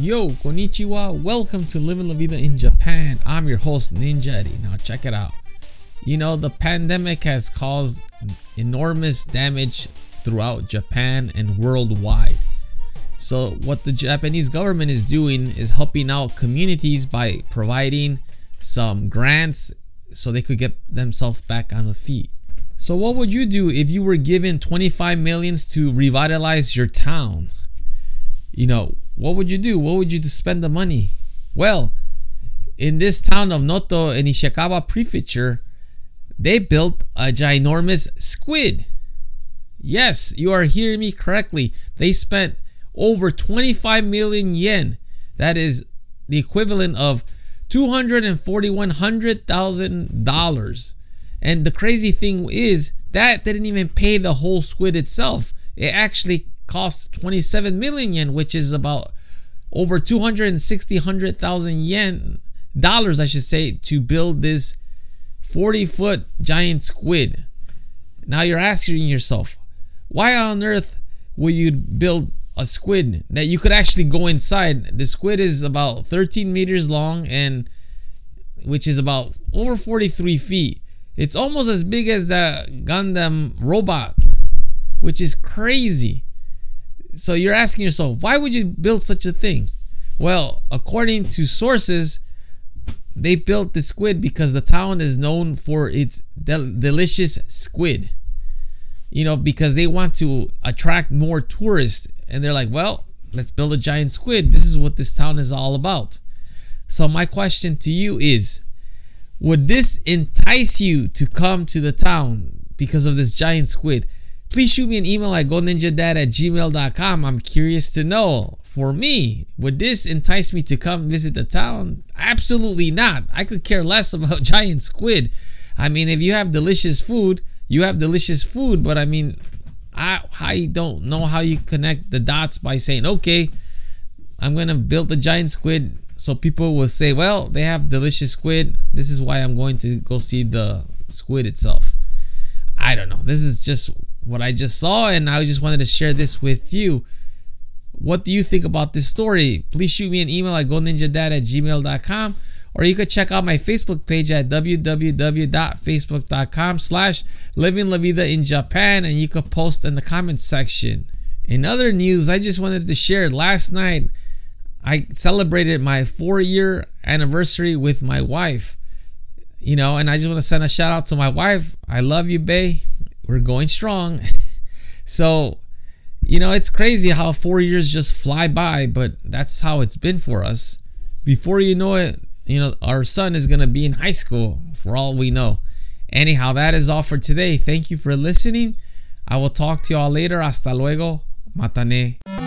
Yo, konnichiwa. Welcome to Living La Vida in Japan. I'm your host, Ninja Eddie. Now, check it out. You know, the pandemic has caused enormous damage throughout Japan and worldwide. So, what the Japanese government is doing is helping out communities by providing some grants so they could get themselves back on the feet. So, what would you do if you were given 25 millions to revitalize your town? You know, what would you do? What would you spend the money? Well, in this town of Noto in Ishikawa Prefecture, they built a ginormous squid. Yes, you are hearing me correctly. They spent over 25 million yen. That is the equivalent of $241,000. And the crazy thing is that didn't even pay the whole squid itself. It actually cost 27 million yen, which is about over 260 100,000 yen dollars I should say to build this 40 foot giant squid. Now you're asking yourself, why on earth would you build a squid that you could actually go inside? The squid is about 13 meters long and which is about over 43 feet. It's almost as big as the Gundam robot, which is crazy. So you're asking yourself, why would you build such a thing? Well, according to sources, they built the squid because the town is known for its del- delicious squid. You know, because they want to attract more tourists. And they're like, well, let's build a giant squid. This is what this town is all about. So, my question to you is Would this entice you to come to the town because of this giant squid? Please shoot me an email at goninjadad at gmail.com. I'm curious to know. For me, would this entice me to come visit the town? Absolutely not. I could care less about giant squid. I mean, if you have delicious food, you have delicious food, but I mean, I, I don't know how you connect the dots by saying, okay, I'm going to build a giant squid so people will say, well, they have delicious squid. This is why I'm going to go see the squid itself. I don't know. This is just what I just saw, and I just wanted to share this with you. What do you think about this story? Please shoot me an email at goninjadad at gmail.com or you could check out my Facebook page at www.facebook.com slash living la vida in Japan and you could post in the comments section. In other news, I just wanted to share last night I celebrated my four year anniversary with my wife. You know, and I just want to send a shout out to my wife. I love you, Bay. We're going strong. so, you know, it's crazy how four years just fly by, but that's how it's been for us. Before you know it, you know, our son is going to be in high school for all we know. Anyhow, that is all for today. Thank you for listening. I will talk to you all later. Hasta luego. Matane.